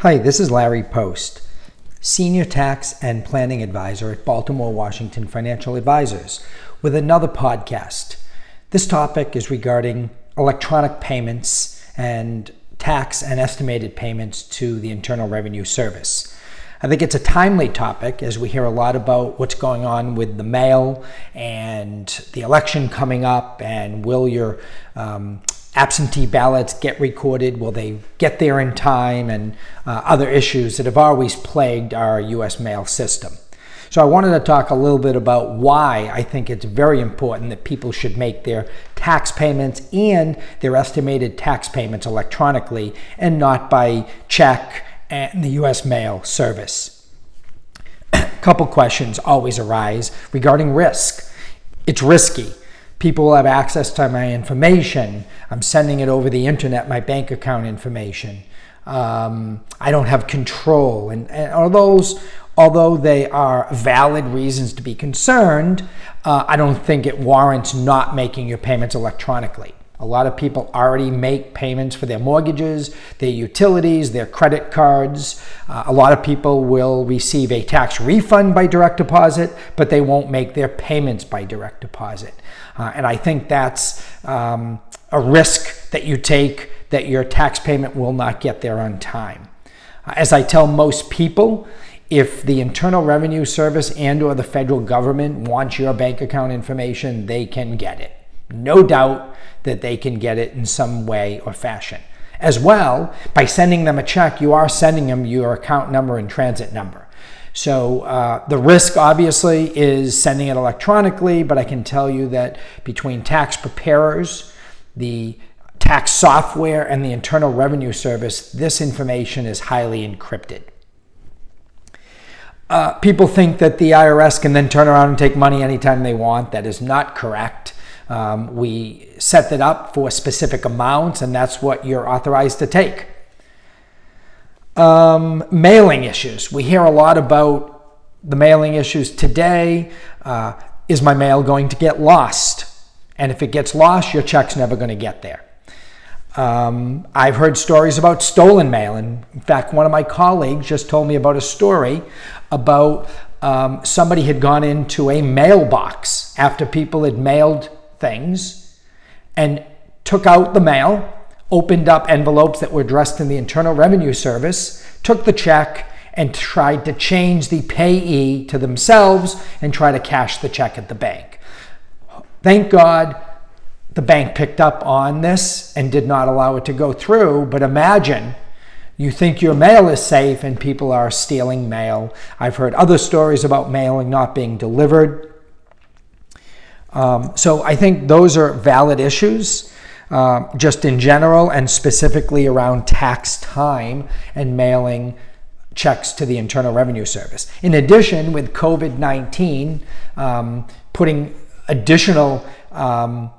Hi, this is Larry Post, Senior Tax and Planning Advisor at Baltimore Washington Financial Advisors, with another podcast. This topic is regarding electronic payments and tax and estimated payments to the Internal Revenue Service. I think it's a timely topic as we hear a lot about what's going on with the mail and the election coming up, and will your um, absentee ballots get recorded? Will they get there in time? And uh, other issues that have always plagued our U.S. mail system. So I wanted to talk a little bit about why I think it's very important that people should make their tax payments and their estimated tax payments electronically and not by check and the U.S. mail service. A couple questions always arise regarding risk. It's risky people have access to my information. I'm sending it over the internet, my bank account information. Um, I don't have control. And, and those, although they are valid reasons to be concerned, uh, I don't think it warrants not making your payments electronically. A lot of people already make payments for their mortgages, their utilities, their credit cards. Uh, a lot of people will receive a tax refund by direct deposit, but they won't make their payments by direct deposit. Uh, and I think that's um, a risk that you take that your tax payment will not get there on time. Uh, as I tell most people, if the Internal Revenue Service and or the federal government wants your bank account information, they can get it. No doubt that they can get it in some way or fashion. As well, by sending them a check, you are sending them your account number and transit number. So uh, the risk obviously is sending it electronically, but I can tell you that between tax preparers, the tax software, and the Internal Revenue Service, this information is highly encrypted. Uh, people think that the IRS can then turn around and take money anytime they want. That is not correct. Um, we set that up for specific amounts, and that's what you're authorized to take. Um, mailing issues. We hear a lot about the mailing issues today. Uh, is my mail going to get lost? And if it gets lost, your check's never going to get there. Um, I've heard stories about stolen mail. And in fact, one of my colleagues just told me about a story about um, somebody had gone into a mailbox after people had mailed things and took out the mail, opened up envelopes that were addressed in the Internal Revenue Service, took the check, and tried to change the payee to themselves and try to cash the check at the bank. Thank God the bank picked up on this and did not allow it to go through, but imagine you think your mail is safe and people are stealing mail. I've heard other stories about mailing not being delivered. Um, so I think those are valid issues. Uh, just in general and specifically around tax time and mailing checks to the Internal Revenue Service. In addition, with COVID 19 um, putting additional um,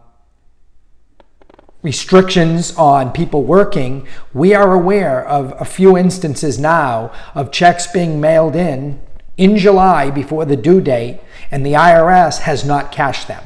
restrictions on people working, we are aware of a few instances now of checks being mailed in in July before the due date, and the IRS has not cashed them.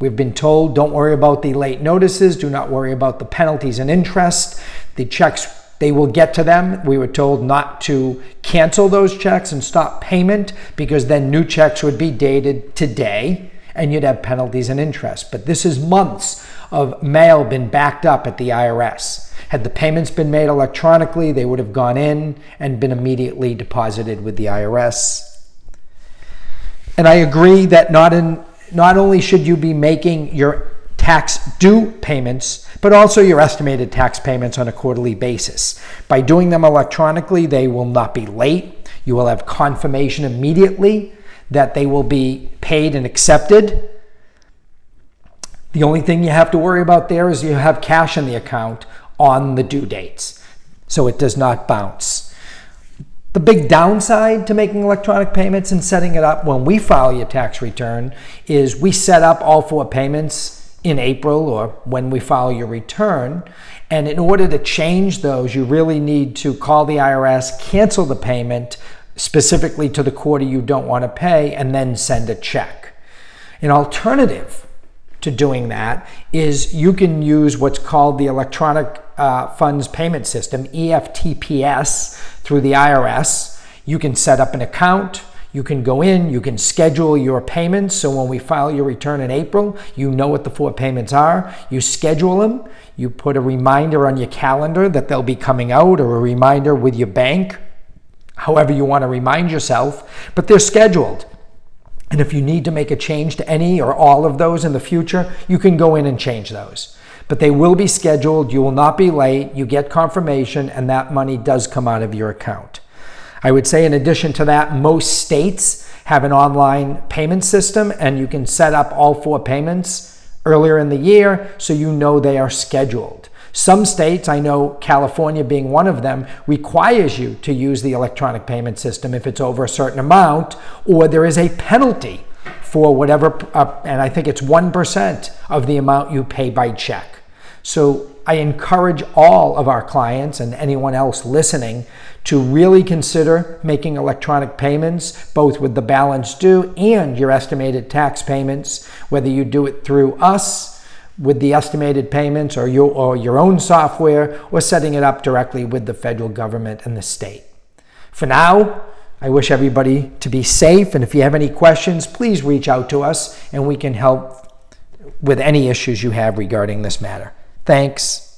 We've been told don't worry about the late notices, do not worry about the penalties and interest. The checks, they will get to them. We were told not to cancel those checks and stop payment because then new checks would be dated today and you'd have penalties and interest. But this is months of mail been backed up at the IRS. Had the payments been made electronically, they would have gone in and been immediately deposited with the IRS. And I agree that not in not only should you be making your tax due payments, but also your estimated tax payments on a quarterly basis. By doing them electronically, they will not be late. You will have confirmation immediately that they will be paid and accepted. The only thing you have to worry about there is you have cash in the account on the due dates, so it does not bounce. The big downside to making electronic payments and setting it up when we file your tax return is we set up all four payments in April or when we file your return. And in order to change those, you really need to call the IRS, cancel the payment specifically to the quarter you don't want to pay, and then send a check. An alternative to doing that is you can use what's called the Electronic uh, Funds Payment System, EFTPS, through the IRS. You can set up an account. You can go in, you can schedule your payments. So when we file your return in April, you know what the four payments are. You schedule them. You put a reminder on your calendar that they'll be coming out or a reminder with your bank, however you want to remind yourself, but they're scheduled. And if you need to make a change to any or all of those in the future, you can go in and change those. But they will be scheduled, you will not be late, you get confirmation, and that money does come out of your account. I would say, in addition to that, most states have an online payment system, and you can set up all four payments earlier in the year so you know they are scheduled. Some states, I know California being one of them, requires you to use the electronic payment system if it's over a certain amount, or there is a penalty for whatever, uh, and I think it's 1% of the amount you pay by check. So I encourage all of our clients and anyone else listening to really consider making electronic payments, both with the balance due and your estimated tax payments, whether you do it through us with the estimated payments or your, or your own software or setting it up directly with the federal government and the state. For now, I wish everybody to be safe, and if you have any questions, please reach out to us and we can help with any issues you have regarding this matter. Thanks.